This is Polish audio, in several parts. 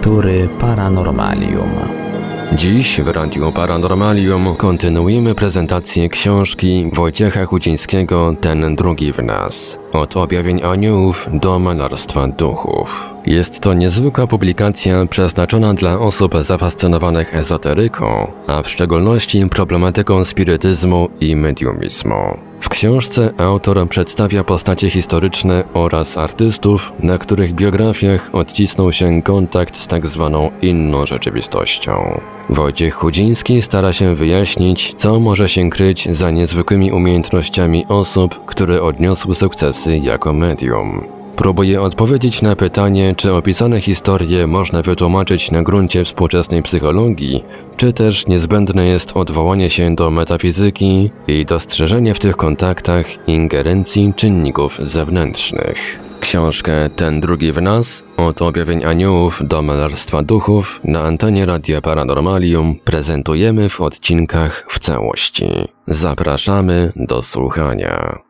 lektury Paranormalium. Dziś w Radiu Paranormalium kontynuujemy prezentację książki Wojciecha Chudzińskiego Ten drugi w nas. Od objawień aniołów do malarstwa duchów. Jest to niezwykła publikacja przeznaczona dla osób zafascynowanych ezoteryką, a w szczególności problematyką spirytyzmu i mediumizmu. W książce autor przedstawia postacie historyczne oraz artystów, na których biografiach odcisnął się kontakt z tak zwaną inną rzeczywistością. Wojciech Chudziński stara się wyjaśnić, co może się kryć za niezwykłymi umiejętnościami osób, które odniosły sukcesy jako medium. Próbuje odpowiedzieć na pytanie, czy opisane historie można wytłumaczyć na gruncie współczesnej psychologii, czy też niezbędne jest odwołanie się do metafizyki i dostrzeżenie w tych kontaktach ingerencji czynników zewnętrznych. Książkę Ten drugi w nas, od objawień aniołów do malarstwa duchów na antenie Radia Paranormalium prezentujemy w odcinkach w całości. Zapraszamy do słuchania.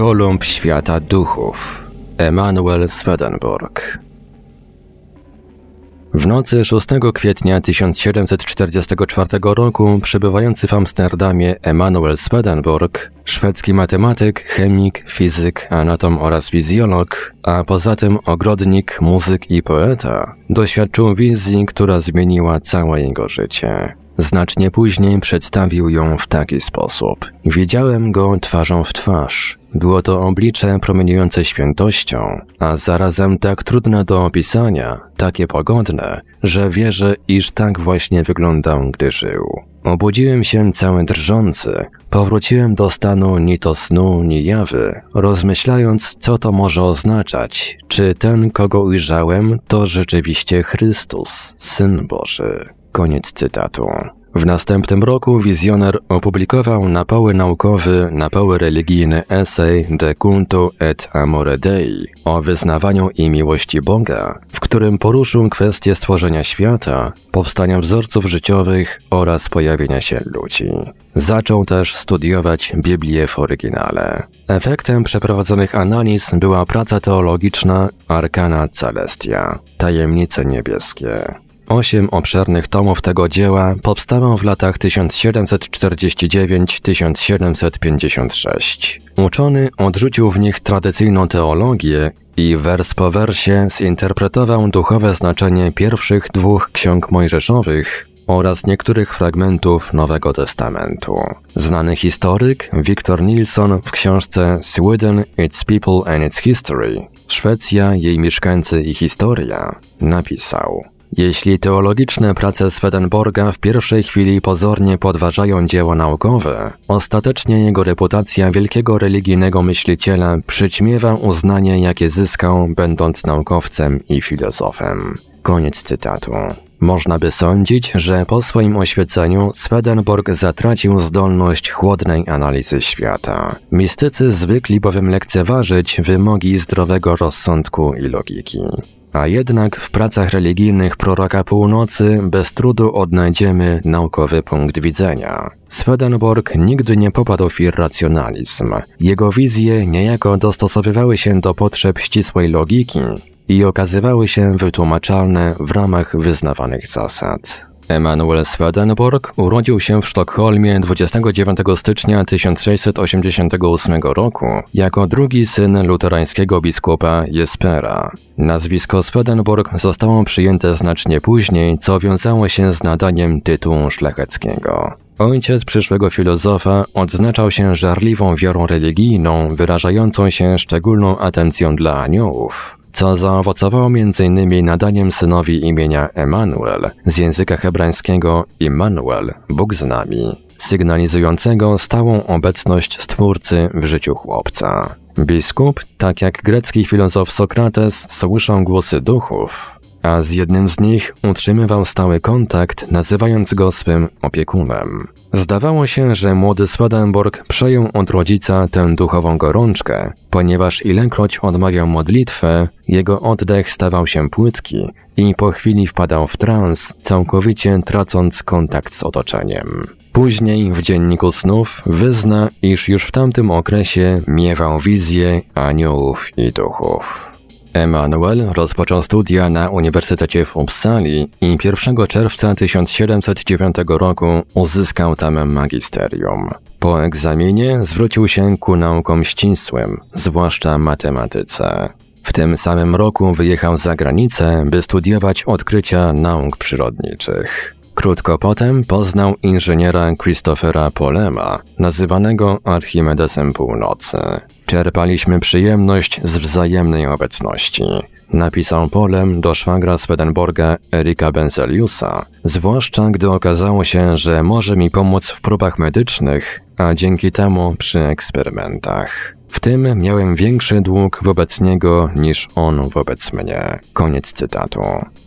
Kolumb świata duchów Emanuel Swedenborg W nocy 6 kwietnia 1744 roku przebywający w Amsterdamie Emanuel Swedenborg, szwedzki matematyk, chemik, fizyk, anatom oraz fizjolog, a poza tym ogrodnik, muzyk i poeta, doświadczył wizji, która zmieniła całe jego życie. Znacznie później przedstawił ją w taki sposób. Widziałem go twarzą w twarz. Było to oblicze promieniujące świętością, a zarazem tak trudne do opisania, takie pogodne, że wierzę, iż tak właśnie wyglądał, gdy żył. Obudziłem się cały drżący, powróciłem do stanu ni to snu, ni jawy, rozmyślając, co to może oznaczać, czy ten, kogo ujrzałem, to rzeczywiście Chrystus, Syn Boży. Koniec cytatu. W następnym roku wizjoner opublikował napoły naukowy, napoły religijny esej De Culto et Amore Dei o wyznawaniu i miłości Boga, w którym poruszył kwestię stworzenia świata, powstania wzorców życiowych oraz pojawienia się ludzi. Zaczął też studiować Biblię w oryginale. Efektem przeprowadzonych analiz była praca teologiczna Arcana Celestia, Tajemnice Niebieskie. Osiem obszernych tomów tego dzieła powstało w latach 1749-1756. Uczony odrzucił w nich tradycyjną teologię i wers po wersie zinterpretował duchowe znaczenie pierwszych dwóch ksiąg mojżeszowych oraz niektórych fragmentów Nowego Testamentu. Znany historyk Victor Nilsson w książce Sweden, Its People and Its History Szwecja, jej mieszkańcy i historia napisał jeśli teologiczne prace Swedenborga w pierwszej chwili pozornie podważają dzieło naukowe, ostatecznie jego reputacja wielkiego religijnego myśliciela przyćmiewa uznanie, jakie zyskał, będąc naukowcem i filozofem. Koniec cytatu. Można by sądzić, że po swoim oświeceniu Swedenborg zatracił zdolność chłodnej analizy świata. Mistycy zwykli bowiem lekceważyć wymogi zdrowego rozsądku i logiki. A jednak w pracach religijnych proroka północy bez trudu odnajdziemy naukowy punkt widzenia. Swedenborg nigdy nie popadł w irracjonalizm. Jego wizje niejako dostosowywały się do potrzeb ścisłej logiki i okazywały się wytłumaczalne w ramach wyznawanych zasad. Emanuel Swedenborg urodził się w Sztokholmie 29 stycznia 1688 roku jako drugi syn luterańskiego biskupa Jespera. Nazwisko Swedenborg zostało przyjęte znacznie później, co wiązało się z nadaniem tytułu szlacheckiego. Ojciec przyszłego filozofa odznaczał się żarliwą wiarą religijną, wyrażającą się szczególną atencją dla aniołów, co zaowocowało m.in. nadaniem synowi imienia Emanuel z języka hebrajskiego Immanuel, Bóg z nami, sygnalizującego stałą obecność Stwórcy w życiu chłopca. Biskup, tak jak grecki filozof Sokrates, słyszał głosy duchów, a z jednym z nich utrzymywał stały kontakt, nazywając go swym opiekunem. Zdawało się, że młody Swedenborg przejął od rodzica tę duchową gorączkę, ponieważ ilekroć odmawiał modlitwę, jego oddech stawał się płytki i po chwili wpadał w trans, całkowicie tracąc kontakt z otoczeniem. Później w dzienniku snów wyzna, iż już w tamtym okresie miewał wizje aniołów i duchów. Emanuel rozpoczął studia na Uniwersytecie w Uppsali i 1 czerwca 1709 roku uzyskał tam magisterium. Po egzaminie zwrócił się ku naukom ścisłym, zwłaszcza matematyce. W tym samym roku wyjechał za granicę, by studiować odkrycia nauk przyrodniczych. Krótko potem poznał inżyniera Christophera Polema, nazywanego Archimedesem Północy. Czerpaliśmy przyjemność z wzajemnej obecności. Napisał Polem do szwagra Swedenborga Erika Benzeliusa, zwłaszcza gdy okazało się, że może mi pomóc w próbach medycznych, a dzięki temu przy eksperymentach. W tym miałem większy dług wobec niego niż on wobec mnie. Koniec cytatu.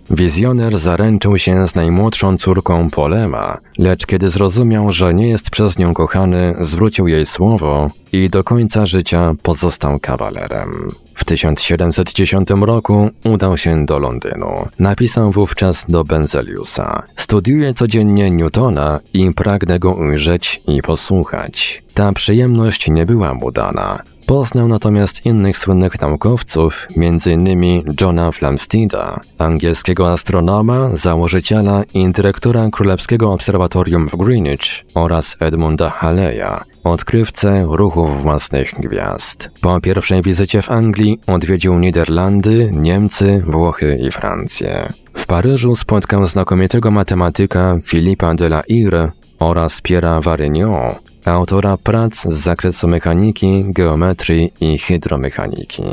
Wizjoner zaręczył się z najmłodszą córką Polema, lecz kiedy zrozumiał, że nie jest przez nią kochany, zwrócił jej słowo i do końca życia pozostał kawalerem. W 1710 roku udał się do Londynu. Napisał wówczas do Benzeliusa. Studiuję codziennie Newtona i pragnę go ujrzeć i posłuchać. Ta przyjemność nie była mu dana. Poznał natomiast innych słynnych naukowców, m.in. Johna Flamsteeda, angielskiego astronoma, założyciela i dyrektora Królewskiego Obserwatorium w Greenwich oraz Edmunda Haleya, odkrywcę ruchów własnych gwiazd. Po pierwszej wizycie w Anglii odwiedził Niderlandy, Niemcy, Włochy i Francję. W Paryżu spotkał znakomitego matematyka Philippa de la Hire oraz Pierre'a Varignon, autora prac z zakresu mechaniki, geometrii i hydromechaniki.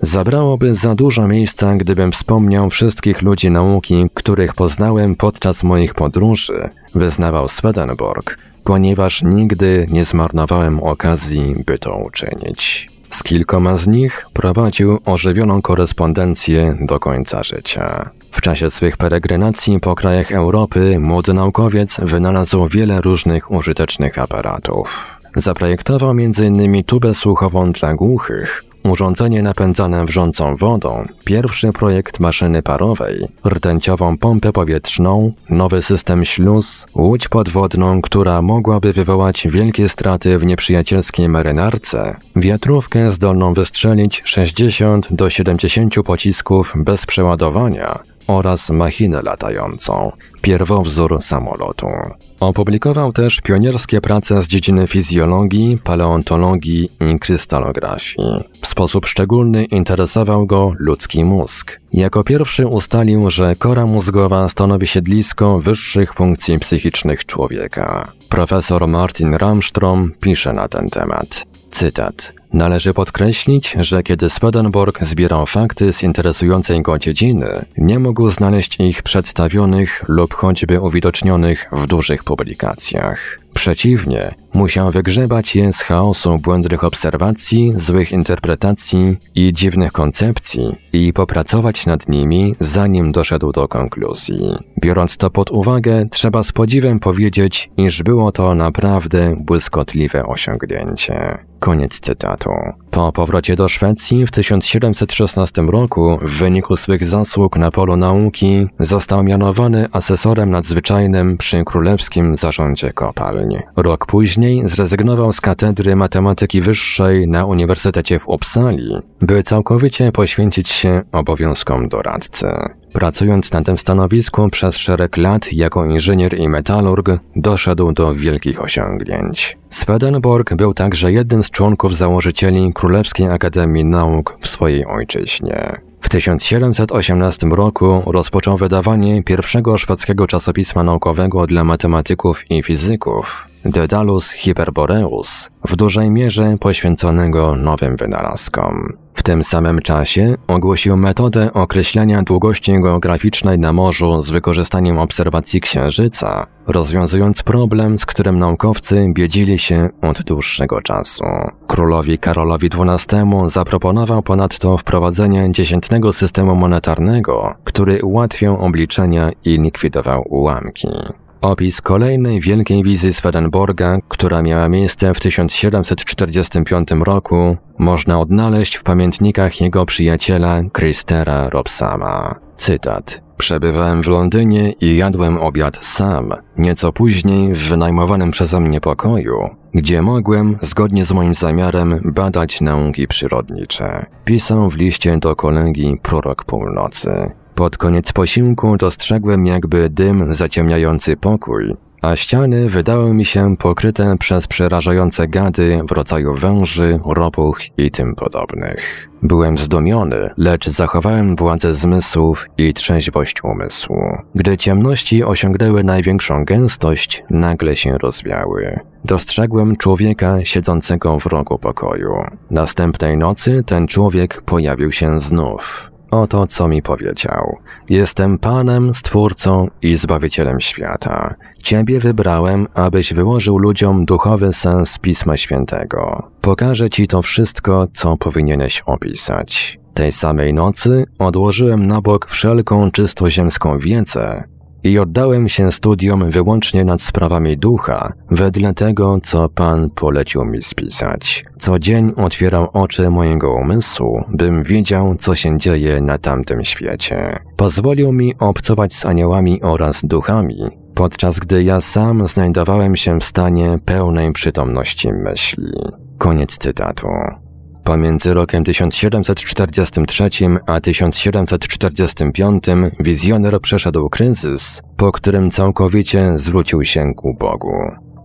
Zabrałoby za dużo miejsca, gdybym wspomniał wszystkich ludzi nauki, których poznałem podczas moich podróży, wyznawał Swedenborg, ponieważ nigdy nie zmarnowałem okazji, by to uczynić. Z kilkoma z nich prowadził ożywioną korespondencję do końca życia. W czasie swych peregrynacji po krajach Europy młody naukowiec wynalazł wiele różnych użytecznych aparatów. Zaprojektował m.in. tubę słuchową dla głuchych, urządzenie napędzane wrzącą wodą, pierwszy projekt maszyny parowej, rtęciową pompę powietrzną, nowy system śluz, łódź podwodną, która mogłaby wywołać wielkie straty w nieprzyjacielskiej marynarce, wiatrówkę zdolną wystrzelić 60 do 70 pocisków bez przeładowania, oraz machinę latającą, pierwowzór samolotu. Opublikował też pionierskie prace z dziedziny fizjologii, paleontologii i krystalografii. W sposób szczególny interesował go ludzki mózg. Jako pierwszy ustalił, że kora mózgowa stanowi siedlisko wyższych funkcji psychicznych człowieka. Profesor Martin Ramstrom pisze na ten temat. Cytat. Należy podkreślić, że kiedy Swedenborg zbierał fakty z interesującej go dziedziny, nie mógł znaleźć ich przedstawionych lub choćby uwidocznionych w dużych publikacjach. Przeciwnie, musiał wygrzebać je z chaosu błędnych obserwacji, złych interpretacji i dziwnych koncepcji i popracować nad nimi, zanim doszedł do konkluzji. Biorąc to pod uwagę, trzeba z podziwem powiedzieć, iż było to naprawdę błyskotliwe osiągnięcie. Koniec cytatu. Po powrocie do Szwecji w 1716 roku, w wyniku swych zasług na polu nauki, został mianowany asesorem nadzwyczajnym przy Królewskim Zarządzie Kopalń. Rok później zrezygnował z katedry matematyki wyższej na Uniwersytecie w Uppsali, by całkowicie poświęcić się obowiązkom doradcy. Pracując na tym stanowisku przez szereg lat jako inżynier i metalurg, doszedł do wielkich osiągnięć. Swedenborg był także jednym z członków założycieli Królewskiej Akademii Nauk w swojej ojczyźnie. W 1718 roku rozpoczął wydawanie pierwszego szwedzkiego czasopisma naukowego dla matematyków i fizyków, Dedalus Hyperboreus, w dużej mierze poświęconego nowym wynalazkom. W tym samym czasie ogłosił metodę określenia długości geograficznej na morzu z wykorzystaniem obserwacji Księżyca, rozwiązując problem, z którym naukowcy biedzili się od dłuższego czasu. Królowi Karolowi XII zaproponował ponadto wprowadzenie dziesiętnego systemu monetarnego, który ułatwiał obliczenia i likwidował ułamki. Opis kolejnej wielkiej wizji Swedenborga, która miała miejsce w 1745 roku, można odnaleźć w pamiętnikach jego przyjaciela Christera Robsama. Cytat. Przebywałem w Londynie i jadłem obiad sam, nieco później w wynajmowanym przeze mnie pokoju, gdzie mogłem, zgodnie z moim zamiarem, badać nauki przyrodnicze. Pisał w liście do kolegi Prorok Północy. Pod koniec posiłku dostrzegłem jakby dym zaciemniający pokój, a ściany wydały mi się pokryte przez przerażające gady w rodzaju węży, ropuch i tym podobnych. Byłem zdumiony, lecz zachowałem władzę zmysłów i trzeźwość umysłu. Gdy ciemności osiągnęły największą gęstość, nagle się rozwiały. Dostrzegłem człowieka siedzącego w rogu pokoju. Następnej nocy ten człowiek pojawił się znów. Oto co mi powiedział. Jestem Panem, Stwórcą i Zbawicielem świata. Ciebie wybrałem, abyś wyłożył ludziom duchowy sens Pisma Świętego. Pokażę Ci to wszystko, co powinieneś opisać. Tej samej nocy odłożyłem na bok wszelką czystoziemską wiedzę i oddałem się studiom wyłącznie nad sprawami ducha, wedle tego, co Pan polecił mi spisać. Co dzień otwierał oczy mojego umysłu, bym wiedział, co się dzieje na tamtym świecie. Pozwolił mi obcować z aniołami oraz duchami, podczas gdy ja sam znajdowałem się w stanie pełnej przytomności myśli. Koniec cytatu. Pomiędzy rokiem 1743 a 1745 wizjoner przeszedł kryzys, po którym całkowicie zwrócił się ku Bogu.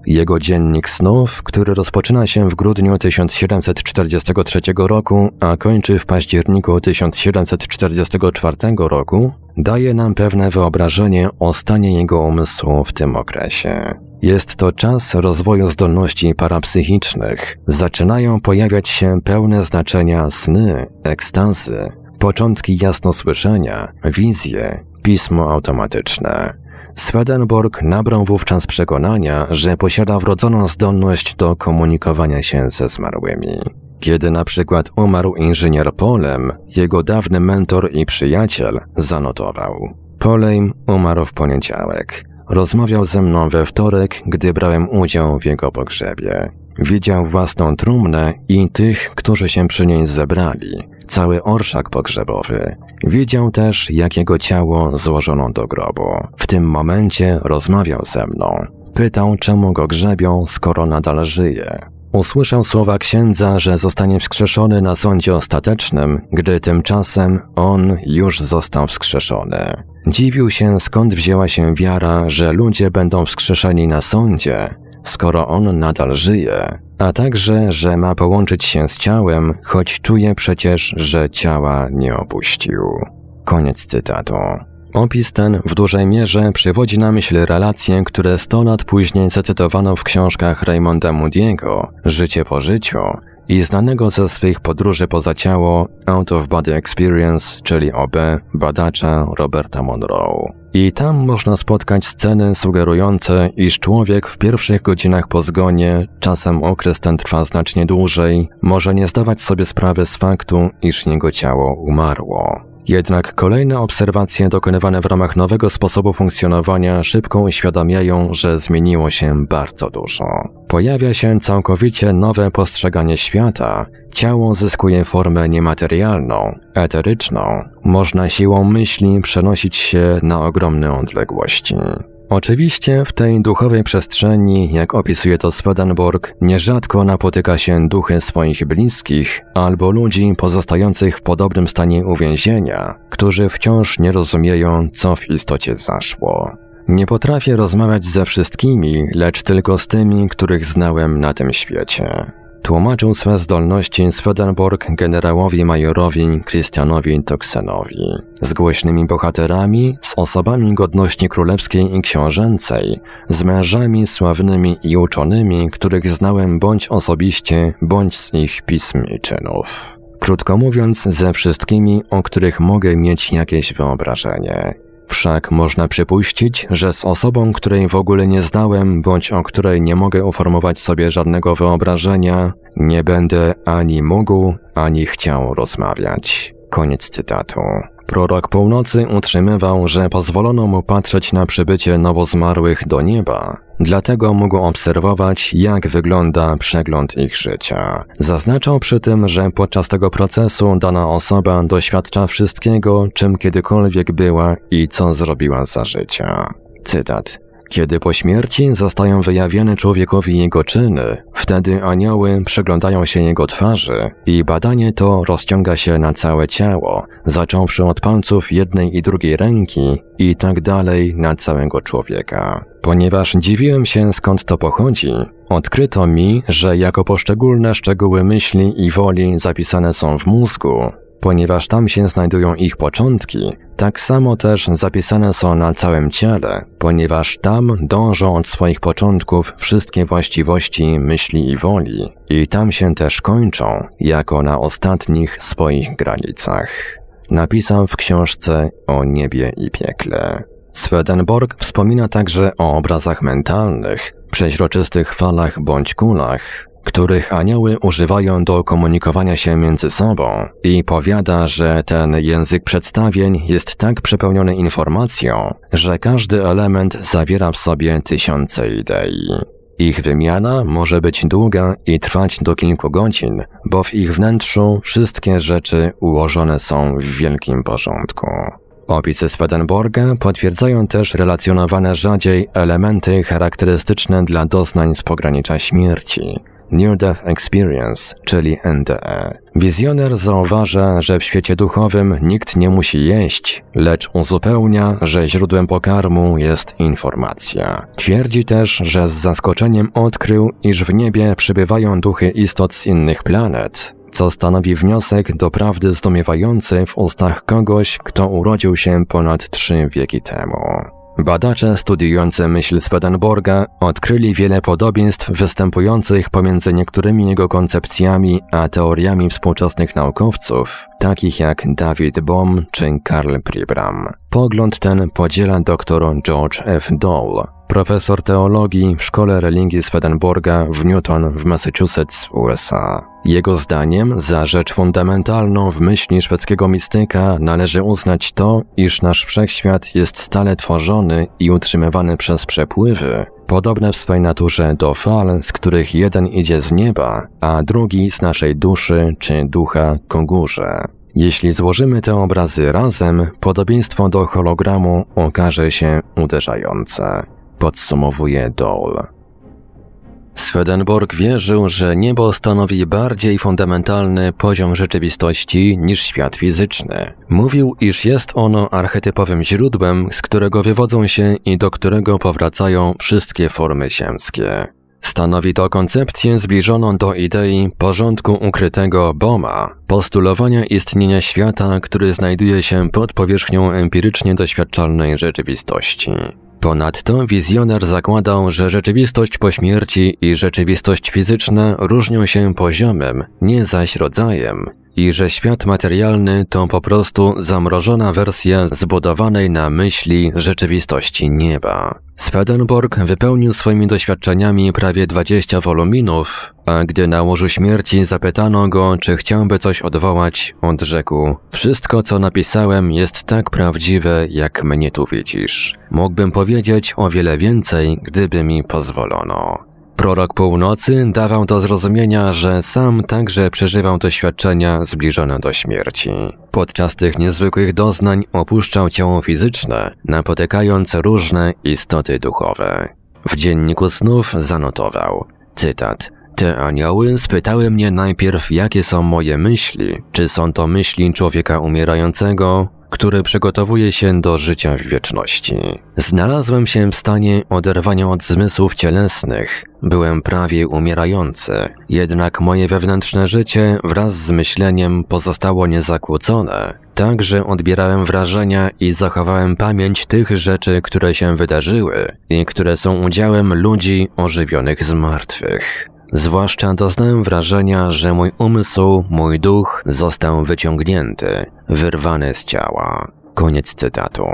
Jego dziennik snów, który rozpoczyna się w grudniu 1743 roku, a kończy w październiku 1744 roku, daje nam pewne wyobrażenie o stanie jego umysłu w tym okresie. Jest to czas rozwoju zdolności parapsychicznych. Zaczynają pojawiać się pełne znaczenia sny, ekstazy, początki jasnosłyszenia, wizje, pismo automatyczne. Swedenborg nabrał wówczas przekonania, że posiada wrodzoną zdolność do komunikowania się ze zmarłymi. Kiedy na przykład umarł inżynier Polem, jego dawny mentor i przyjaciel zanotował. Polem umarł w poniedziałek. Rozmawiał ze mną we wtorek, gdy brałem udział w jego pogrzebie. Widział własną trumnę i tych, którzy się przy niej zebrali, cały orszak pogrzebowy. Widział też, jak jego ciało złożono do grobu. W tym momencie rozmawiał ze mną. Pytał, czemu go grzebią, skoro nadal żyje. Usłyszał słowa księdza, że zostanie wskrzeszony na sądzie ostatecznym, gdy tymczasem on już został wskrzeszony. Dziwił się, skąd wzięła się wiara, że ludzie będą wskrzeszeni na sądzie, skoro on nadal żyje, a także, że ma połączyć się z ciałem, choć czuje przecież, że ciała nie opuścił. Koniec cytatu. Opis ten w dużej mierze przywodzi na myśl relacje, które sto lat później zacytowano w książkach Raymonda Moody'ego Życie po życiu i znanego ze swych podróży poza ciało Out of Body Experience, czyli OB, badacza Roberta Monroe. I tam można spotkać sceny sugerujące, iż człowiek w pierwszych godzinach po zgonie, czasem okres ten trwa znacznie dłużej, może nie zdawać sobie sprawy z faktu, iż jego ciało umarło. Jednak kolejne obserwacje dokonywane w ramach nowego sposobu funkcjonowania szybko uświadamiają, że zmieniło się bardzo dużo. Pojawia się całkowicie nowe postrzeganie świata, ciało zyskuje formę niematerialną, eteryczną, można siłą myśli przenosić się na ogromne odległości. Oczywiście w tej duchowej przestrzeni, jak opisuje to Swedenborg, nierzadko napotyka się duchy swoich bliskich albo ludzi pozostających w podobnym stanie uwięzienia, którzy wciąż nie rozumieją, co w istocie zaszło. Nie potrafię rozmawiać ze wszystkimi, lecz tylko z tymi, których znałem na tym świecie. Tłumaczył swe zdolności Swedenborg generałowi majorowi Christianowi Toksenowi. Z głośnymi bohaterami, z osobami godności królewskiej i książęcej, z mężami sławnymi i uczonymi, których znałem bądź osobiście, bądź z ich pism i czynów. Krótko mówiąc, ze wszystkimi, o których mogę mieć jakieś wyobrażenie. Wszak można przypuścić, że z osobą, której w ogóle nie znałem, bądź o której nie mogę uformować sobie żadnego wyobrażenia, nie będę ani mógł, ani chciał rozmawiać. Koniec cytatu. Prorok północy utrzymywał, że pozwolono mu patrzeć na przybycie nowozmarłych do nieba, dlatego mógł obserwować, jak wygląda przegląd ich życia. Zaznaczał przy tym, że podczas tego procesu dana osoba doświadcza wszystkiego, czym kiedykolwiek była i co zrobiła za życia. Cytat. Kiedy po śmierci zostają wyjawione człowiekowi jego czyny, wtedy anioły przyglądają się jego twarzy i badanie to rozciąga się na całe ciało, zacząwszy od palców jednej i drugiej ręki i tak dalej na całego człowieka. Ponieważ dziwiłem się skąd to pochodzi, odkryto mi, że jako poszczególne szczegóły myśli i woli zapisane są w mózgu, Ponieważ tam się znajdują ich początki, tak samo też zapisane są na całym ciele, ponieważ tam dążą od swoich początków wszystkie właściwości myśli i woli, i tam się też kończą, jako na ostatnich swoich granicach. Napisał w książce o niebie i piekle. Swedenborg wspomina także o obrazach mentalnych, przeźroczystych falach bądź kulach, których anioły używają do komunikowania się między sobą i powiada, że ten język przedstawień jest tak przepełniony informacją, że każdy element zawiera w sobie tysiące idei. Ich wymiana może być długa i trwać do kilku godzin, bo w ich wnętrzu wszystkie rzeczy ułożone są w wielkim porządku. Opisy Swedenborga potwierdzają też relacjonowane rzadziej elementy charakterystyczne dla doznań z pogranicza śmierci, Near Death Experience, czyli NDE. Wizjoner zauważa, że w świecie duchowym nikt nie musi jeść, lecz uzupełnia, że źródłem pokarmu jest informacja. Twierdzi też, że z zaskoczeniem odkrył, iż w niebie przybywają duchy istot z innych planet, co stanowi wniosek doprawdy zdumiewający w ustach kogoś, kto urodził się ponad trzy wieki temu. Badacze studiujący myśl Swedenborga odkryli wiele podobieństw występujących pomiędzy niektórymi jego koncepcjami a teoriami współczesnych naukowców, takich jak David Bohm czy Karl Pribram. Pogląd ten podziela dr George F. Dole, profesor teologii w Szkole Religii Swedenborga w Newton w Massachusetts, USA. Jego zdaniem za rzecz fundamentalną w myśli szwedzkiego mistyka należy uznać to, iż nasz wszechświat jest stale tworzony i utrzymywany przez przepływy, podobne w swej naturze do fal, z których jeden idzie z nieba, a drugi z naszej duszy czy ducha ku górze. Jeśli złożymy te obrazy razem, podobieństwo do hologramu okaże się uderzające. Podsumowuje Dole. Swedenborg wierzył, że niebo stanowi bardziej fundamentalny poziom rzeczywistości niż świat fizyczny. Mówił, iż jest ono archetypowym źródłem, z którego wywodzą się i do którego powracają wszystkie formy ziemskie. Stanowi to koncepcję zbliżoną do idei porządku ukrytego Boma, postulowania istnienia świata, który znajduje się pod powierzchnią empirycznie doświadczalnej rzeczywistości. Ponadto wizjoner zakładał, że rzeczywistość po śmierci i rzeczywistość fizyczna różnią się poziomem, nie zaś rodzajem, i że świat materialny to po prostu zamrożona wersja zbudowanej na myśli rzeczywistości nieba. Swedenborg wypełnił swoimi doświadczeniami prawie 20 woluminów, a gdy na łożu śmierci zapytano go, czy chciałby coś odwołać, odrzekł: Wszystko, co napisałem, jest tak prawdziwe, jak mnie tu widzisz. Mógłbym powiedzieć o wiele więcej, gdyby mi pozwolono. Prorok północy dawał do zrozumienia, że sam także przeżywał doświadczenia zbliżone do śmierci. Podczas tych niezwykłych doznań opuszczał ciało fizyczne, napotykając różne istoty duchowe. W dzienniku snów zanotował, cytat, te anioły spytały mnie najpierw, jakie są moje myśli, czy są to myśli człowieka umierającego, który przygotowuje się do życia w wieczności. Znalazłem się w stanie oderwania od zmysłów cielesnych. Byłem prawie umierający, jednak moje wewnętrzne życie wraz z myśleniem pozostało niezakłócone, tak że odbierałem wrażenia i zachowałem pamięć tych rzeczy, które się wydarzyły i które są udziałem ludzi ożywionych z martwych. Zwłaszcza doznałem wrażenia, że mój umysł, mój duch został wyciągnięty, wyrwany z ciała. Koniec cytatu.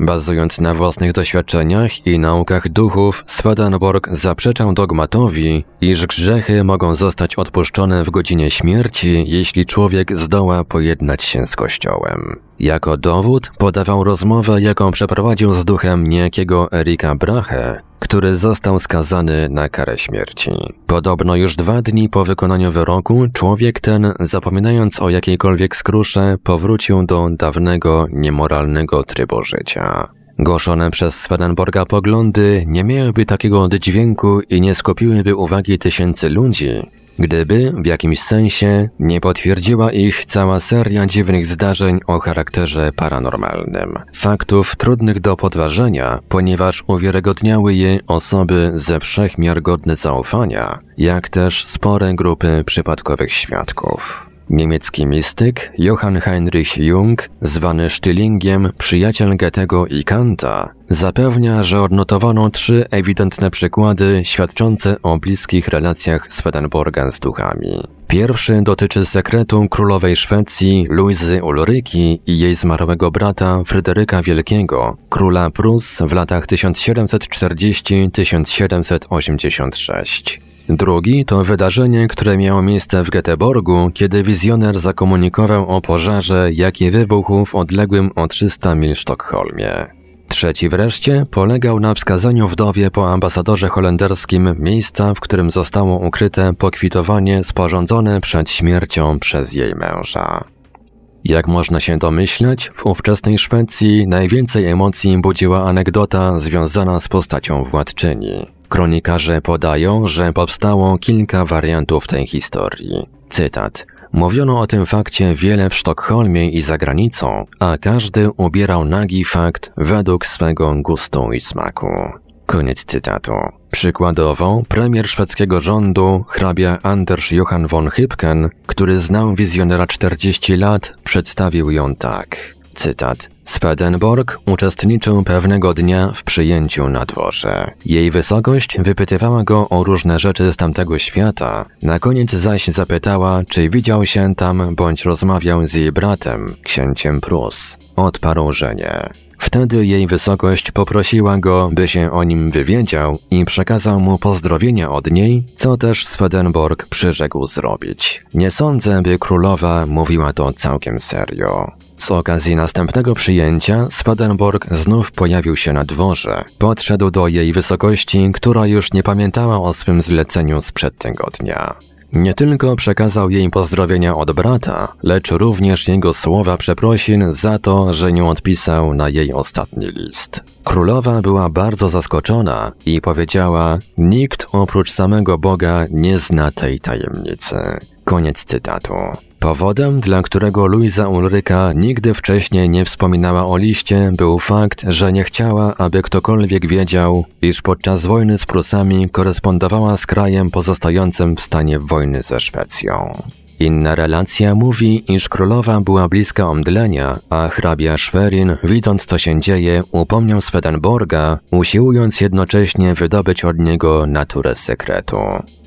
Bazując na własnych doświadczeniach i naukach duchów, Swedenborg zaprzeczał dogmatowi, iż grzechy mogą zostać odpuszczone w godzinie śmierci, jeśli człowiek zdoła pojednać się z Kościołem. Jako dowód podawał rozmowę, jaką przeprowadził z duchem niejakiego Erika Brahe, który został skazany na karę śmierci. Podobno już dwa dni po wykonaniu wyroku człowiek ten, zapominając o jakiejkolwiek skrusze, powrócił do dawnego, niemoralnego trybu życia. Głoszone przez Swedenborga poglądy nie miałyby takiego oddźwięku i nie skupiłyby uwagi tysięcy ludzi, gdyby w jakimś sensie nie potwierdziła ich cała seria dziwnych zdarzeń o charakterze paranormalnym. Faktów trudnych do podważenia, ponieważ uwiarygodniały je osoby ze wszechmiar godne zaufania, jak też spore grupy przypadkowych świadków. Niemiecki mistyk Johann Heinrich Jung, zwany Stillingiem, przyjaciel Goethego i Kanta, zapewnia, że odnotowano trzy ewidentne przykłady świadczące o bliskich relacjach Swedenborga z duchami. Pierwszy dotyczy sekretu królowej Szwecji Luizy Ulryki i jej zmarłego brata Fryderyka Wielkiego, króla Prus w latach 1740-1786. Drugi to wydarzenie, które miało miejsce w Göteborgu, kiedy wizjoner zakomunikował o pożarze, jaki wybuchł w odległym o 300 mil Sztokholmie. Trzeci wreszcie polegał na wskazaniu wdowie po ambasadorze holenderskim miejsca, w którym zostało ukryte pokwitowanie sporządzone przed śmiercią przez jej męża. Jak można się domyślać, w ówczesnej Szwecji najwięcej emocji budziła anegdota związana z postacią władczyni. Kronikarze podają, że powstało kilka wariantów tej historii. Cytat. Mówiono o tym fakcie wiele w Sztokholmie i za granicą, a każdy ubierał nagi fakt według swego gustu i smaku. Koniec cytatu. Przykładowo, premier szwedzkiego rządu, hrabia Anders Johann von Hypken, który znał wizjonera 40 lat, przedstawił ją tak. Cytat. Swedenborg uczestniczył pewnego dnia w przyjęciu na dworze. Jej wysokość wypytywała go o różne rzeczy z tamtego świata, na koniec zaś zapytała, czy widział się tam bądź rozmawiał z jej bratem, księciem Prus. Odparł, że nie. Wtedy jej wysokość poprosiła go, by się o nim wywiedział i przekazał mu pozdrowienia od niej, co też Swedenborg przyrzekł zrobić. Nie sądzę, by królowa mówiła to całkiem serio. Z okazji następnego przyjęcia Swedenborg znów pojawił się na dworze. Podszedł do jej wysokości, która już nie pamiętała o swym zleceniu sprzed tego dnia. Nie tylko przekazał jej pozdrowienia od brata, lecz również jego słowa przeprosin za to, że nie odpisał na jej ostatni list. Królowa była bardzo zaskoczona i powiedziała: Nikt oprócz samego Boga nie zna tej tajemnicy. Koniec cytatu. Powodem, dla którego Luisa Ulryka nigdy wcześniej nie wspominała o liście, był fakt, że nie chciała, aby ktokolwiek wiedział, iż podczas wojny z Prusami korespondowała z krajem pozostającym w stanie wojny ze Szwecją. Inna relacja mówi, iż królowa była bliska omdlenia, a hrabia Schwerin, widząc co się dzieje, upomniał Swedenborga, usiłując jednocześnie wydobyć od niego naturę sekretu.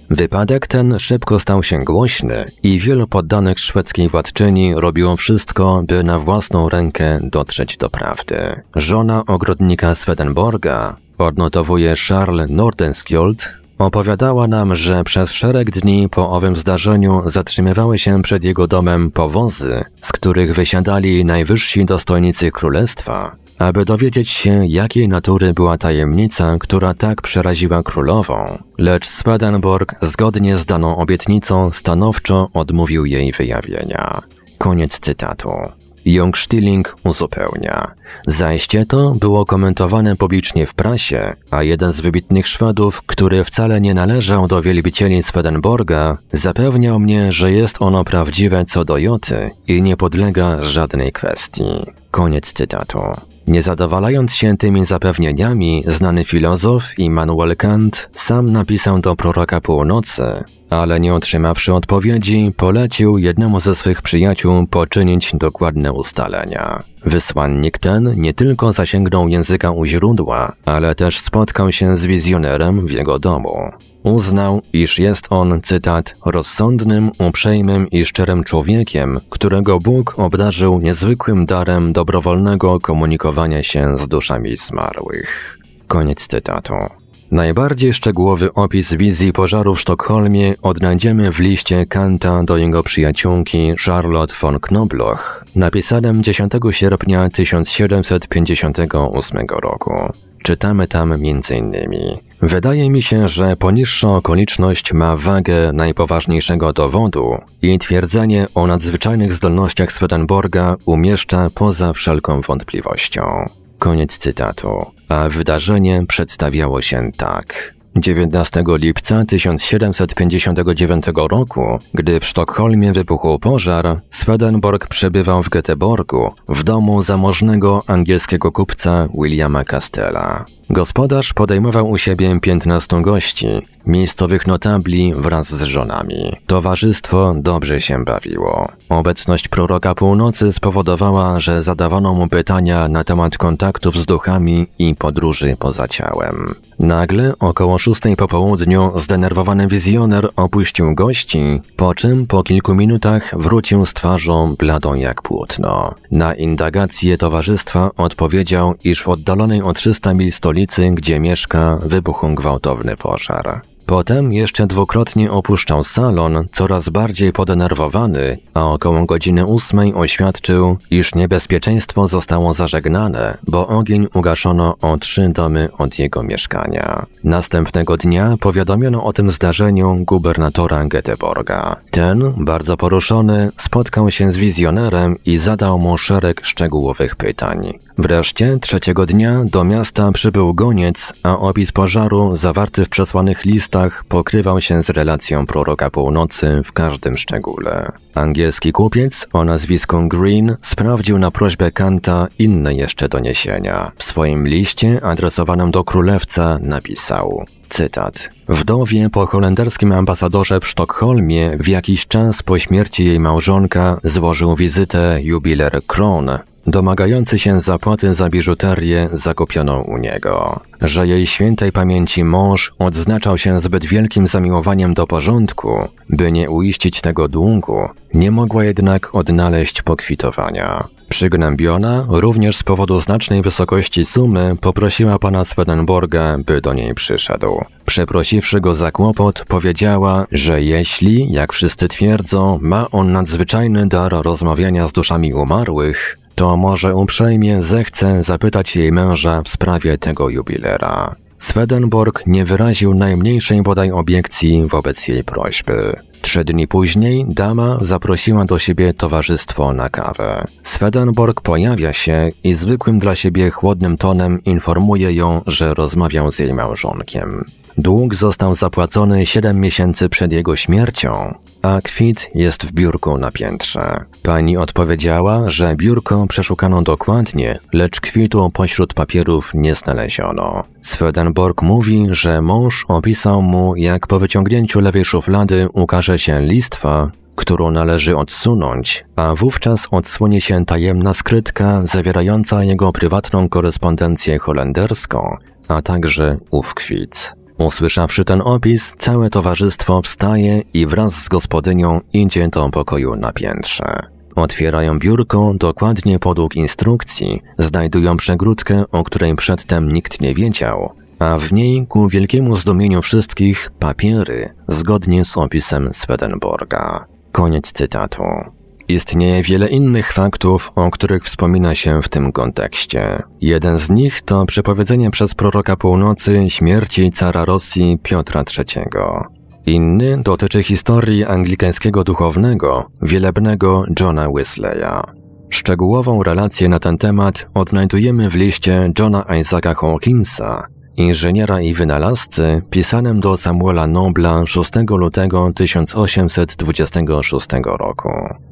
Wypadek ten szybko stał się głośny i wielu poddanych szwedzkiej władczyni robiło wszystko, by na własną rękę dotrzeć do prawdy. Żona ogrodnika Swedenborga, odnotowuje Charles Nordenskjold, opowiadała nam, że przez szereg dni po owym zdarzeniu zatrzymywały się przed jego domem powozy, z których wysiadali najwyżsi dostojnicy królestwa, aby dowiedzieć się, jakiej natury była tajemnica, która tak przeraziła królową. Lecz Swedenborg, zgodnie z daną obietnicą, stanowczo odmówił jej wyjawienia. Koniec cytatu. Stilling uzupełnia. Zajście to było komentowane publicznie w prasie, a jeden z wybitnych Szwedów, który wcale nie należał do wielbicieli Swedenborga, zapewniał mnie, że jest ono prawdziwe co do joty i nie podlega żadnej kwestii. Koniec cytatu. Nie zadowalając się tymi zapewnieniami, znany filozof Immanuel Kant sam napisał do proroka północy, ale nie otrzymawszy odpowiedzi, polecił jednemu ze swych przyjaciół poczynić dokładne ustalenia. Wysłannik ten nie tylko zasięgnął języka u źródła, ale też spotkał się z wizjonerem w jego domu. Uznał, iż jest on, cytat, rozsądnym, uprzejmym i szczerym człowiekiem, którego Bóg obdarzył niezwykłym darem dobrowolnego komunikowania się z duszami zmarłych. Koniec cytatu. Najbardziej szczegółowy opis wizji pożaru w Sztokholmie odnajdziemy w liście Kanta do jego przyjaciółki Charlotte von Knobloch, napisanym 10 sierpnia 1758 roku. Czytamy tam m.in. Wydaje mi się, że poniższa okoliczność ma wagę najpoważniejszego dowodu i twierdzenie o nadzwyczajnych zdolnościach Swedenborga umieszcza poza wszelką wątpliwością. Koniec cytatu. A wydarzenie przedstawiało się tak. 19 lipca 1759 roku, gdy w Sztokholmie wybuchł pożar, Swedenborg przebywał w Göteborgu, w domu zamożnego angielskiego kupca Williama Castella. Gospodarz podejmował u siebie 15 gości, miejscowych notabli wraz z żonami. Towarzystwo dobrze się bawiło. Obecność proroka północy spowodowała, że zadawano mu pytania na temat kontaktów z duchami i podróży poza ciałem. Nagle, około szóstej po południu, zdenerwowany wizjoner opuścił gości, po czym po kilku minutach wrócił z twarzą bladą jak płótno. Na indagację towarzystwa odpowiedział, iż w oddalonej o 300 mil stolicy, gdzie mieszka, wybuchł gwałtowny pożar. Potem jeszcze dwukrotnie opuszczał salon, coraz bardziej podenerwowany, a około godziny ósmej oświadczył, iż niebezpieczeństwo zostało zażegnane, bo ogień ugaszono o trzy domy od jego mieszkania. Następnego dnia powiadomiono o tym zdarzeniu gubernatora Göteborga. Ten, bardzo poruszony, spotkał się z wizjonerem i zadał mu szereg szczegółowych pytań. Wreszcie trzeciego dnia do miasta przybył goniec, a opis pożaru zawarty w przesłanych listach pokrywał się z relacją proroka północy w każdym szczególe. Angielski kupiec o nazwisku Green sprawdził na prośbę Kanta inne jeszcze doniesienia. W swoim liście adresowanym do królewca napisał Cytat. Wdowie po holenderskim ambasadorze w Sztokholmie w jakiś czas po śmierci jej małżonka złożył wizytę jubiler Kron, domagający się zapłaty za biżuterię zakupioną u niego. Że jej świętej pamięci mąż odznaczał się zbyt wielkim zamiłowaniem do porządku, by nie uiścić tego długu, nie mogła jednak odnaleźć pokwitowania. Przygnębiona, również z powodu znacznej wysokości sumy, poprosiła pana Swedenborga, by do niej przyszedł. Przeprosiwszy go za kłopot, powiedziała, że jeśli, jak wszyscy twierdzą, ma on nadzwyczajny dar rozmawiania z duszami umarłych, to może uprzejmie zechce zapytać jej męża w sprawie tego jubilera. Swedenborg nie wyraził najmniejszej bodaj obiekcji wobec jej prośby. Trzy dni później dama zaprosiła do siebie towarzystwo na kawę. Swedenborg pojawia się i zwykłym dla siebie chłodnym tonem informuje ją, że rozmawiał z jej małżonkiem. Dług został zapłacony 7 miesięcy przed jego śmiercią, a kwit jest w biurku na piętrze. Pani odpowiedziała, że biurko przeszukano dokładnie, lecz kwitu pośród papierów nie znaleziono. Swedenborg mówi, że mąż opisał mu, jak po wyciągnięciu lewej szuflady ukaże się listwa, którą należy odsunąć, a wówczas odsłonie się tajemna skrytka zawierająca jego prywatną korespondencję holenderską, a także ów kwit. Usłyszawszy ten opis, całe towarzystwo wstaje i wraz z gospodynią idzie do pokoju na piętrze. Otwierają biurko dokładnie podług instrukcji, znajdują przegródkę, o której przedtem nikt nie wiedział, a w niej ku wielkiemu zdumieniu wszystkich papiery, zgodnie z opisem Swedenborga. Koniec cytatu. Istnieje wiele innych faktów, o których wspomina się w tym kontekście. Jeden z nich to przepowiedzenie przez proroka północy śmierci cara Rosji Piotra III. Inny dotyczy historii anglikańskiego duchownego, wielebnego Johna Wesleya. Szczegółową relację na ten temat odnajdujemy w liście Johna Isaaca Hawkinsa, inżyniera i wynalazcy, pisanym do Samuela Nobla 6 lutego 1826 roku.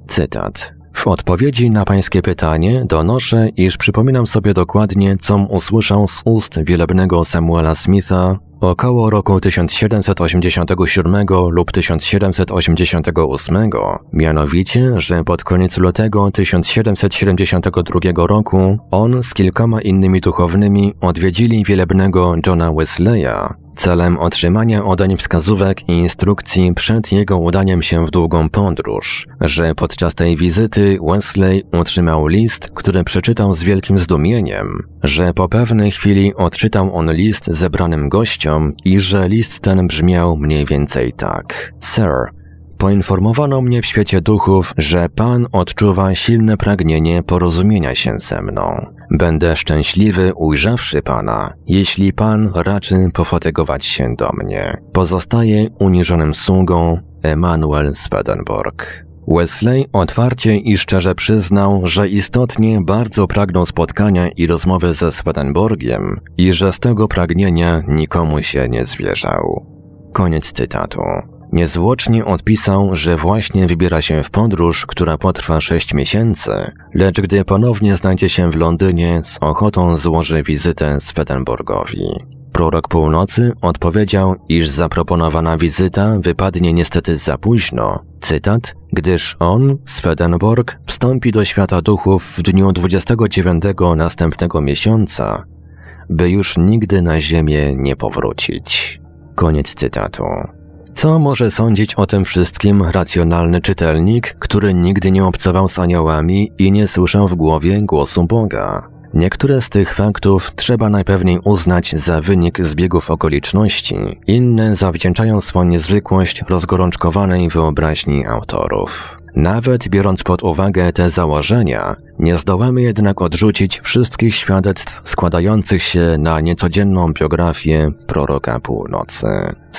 Cytat. W odpowiedzi na pańskie pytanie donoszę, iż przypominam sobie dokładnie, co usłyszał z ust wielebnego Samuela Smitha Około roku 1787 lub 1788, mianowicie, że pod koniec lutego 1772 roku on z kilkoma innymi duchownymi odwiedzili wielebnego Johna Wesleya, celem otrzymania odeń wskazówek i instrukcji przed jego udaniem się w długą podróż, że podczas tej wizyty Wesley otrzymał list, który przeczytał z wielkim zdumieniem, że po pewnej chwili odczytał on list zebranym gościom i że list ten brzmiał mniej więcej tak. Sir, Poinformowano mnie w świecie duchów, że Pan odczuwa silne pragnienie porozumienia się ze mną. Będę szczęśliwy ujrzawszy Pana, jeśli Pan raczy pofatygować się do mnie. Pozostaje uniżonym sługą Emanuel Swedenborg. Wesley otwarcie i szczerze przyznał, że istotnie bardzo pragnął spotkania i rozmowy ze Swedenborgiem i że z tego pragnienia nikomu się nie zwierzał. Koniec cytatu. Niezwłocznie odpisał, że właśnie wybiera się w podróż, która potrwa sześć miesięcy, lecz gdy ponownie znajdzie się w Londynie, z ochotą złoży wizytę Swedenborgowi. Prorok północy odpowiedział, iż zaproponowana wizyta wypadnie niestety za późno, cytat, gdyż on, Swedenborg, wstąpi do świata duchów w dniu 29 następnego miesiąca, by już nigdy na ziemię nie powrócić. Koniec cytatu. Co może sądzić o tym wszystkim racjonalny czytelnik, który nigdy nie obcował z aniołami i nie słyszał w głowie głosu Boga? Niektóre z tych faktów trzeba najpewniej uznać za wynik zbiegów okoliczności, inne zawdzięczają swą niezwykłość rozgorączkowanej wyobraźni autorów. Nawet biorąc pod uwagę te założenia, nie zdołamy jednak odrzucić wszystkich świadectw składających się na niecodzienną biografię proroka północy.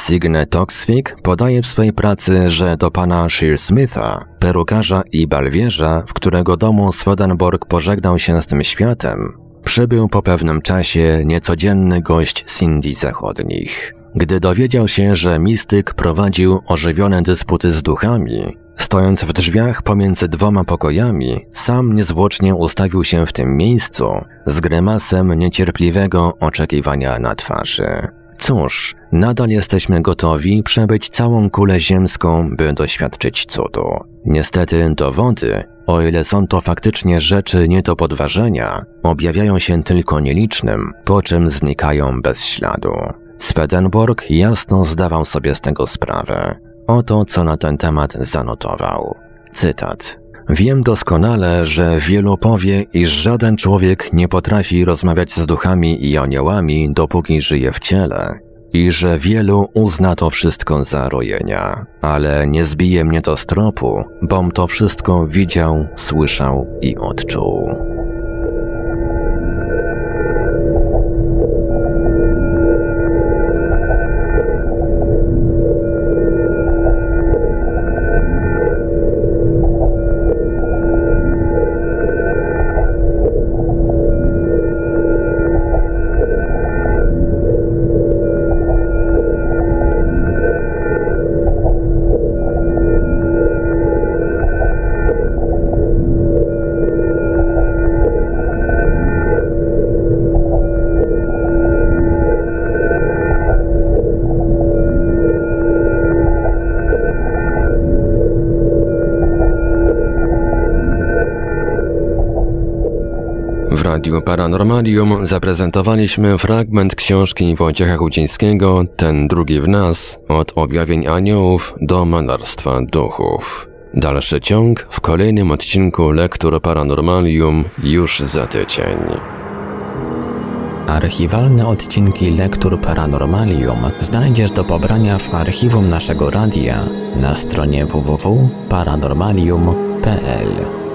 Signe Toksvik podaje w swej pracy, że do pana Shearsmitha, perukarza i balwierza, w którego domu Swedenborg pożegnał się z tym światem, przybył po pewnym czasie niecodzienny gość z Indii Zachodnich. Gdy dowiedział się, że mistyk prowadził ożywione dysputy z duchami, Stojąc w drzwiach pomiędzy dwoma pokojami, sam niezwłocznie ustawił się w tym miejscu z grymasem niecierpliwego oczekiwania na twarzy. Cóż, nadal jesteśmy gotowi przebyć całą kulę ziemską, by doświadczyć cudu. Niestety dowody, o ile są to faktycznie rzeczy nie do podważenia, objawiają się tylko nielicznym, po czym znikają bez śladu. Swedenborg jasno zdawał sobie z tego sprawę. Oto co na ten temat zanotował. Cytat. Wiem doskonale, że wielu powie, iż żaden człowiek nie potrafi rozmawiać z duchami i aniołami, dopóki żyje w ciele, i że wielu uzna to wszystko za rojenia. Ale nie zbije mnie to z tropu, bom to wszystko widział, słyszał i odczuł. Paranormalium zaprezentowaliśmy fragment książki Wojciecha Chudzińskiego Ten drugi w nas od objawień aniołów do malarstwa duchów. Dalszy ciąg w kolejnym odcinku Lektur Paranormalium już za tydzień. Archiwalne odcinki Lektur Paranormalium znajdziesz do pobrania w archiwum naszego radia na stronie www.paranormalium.pl.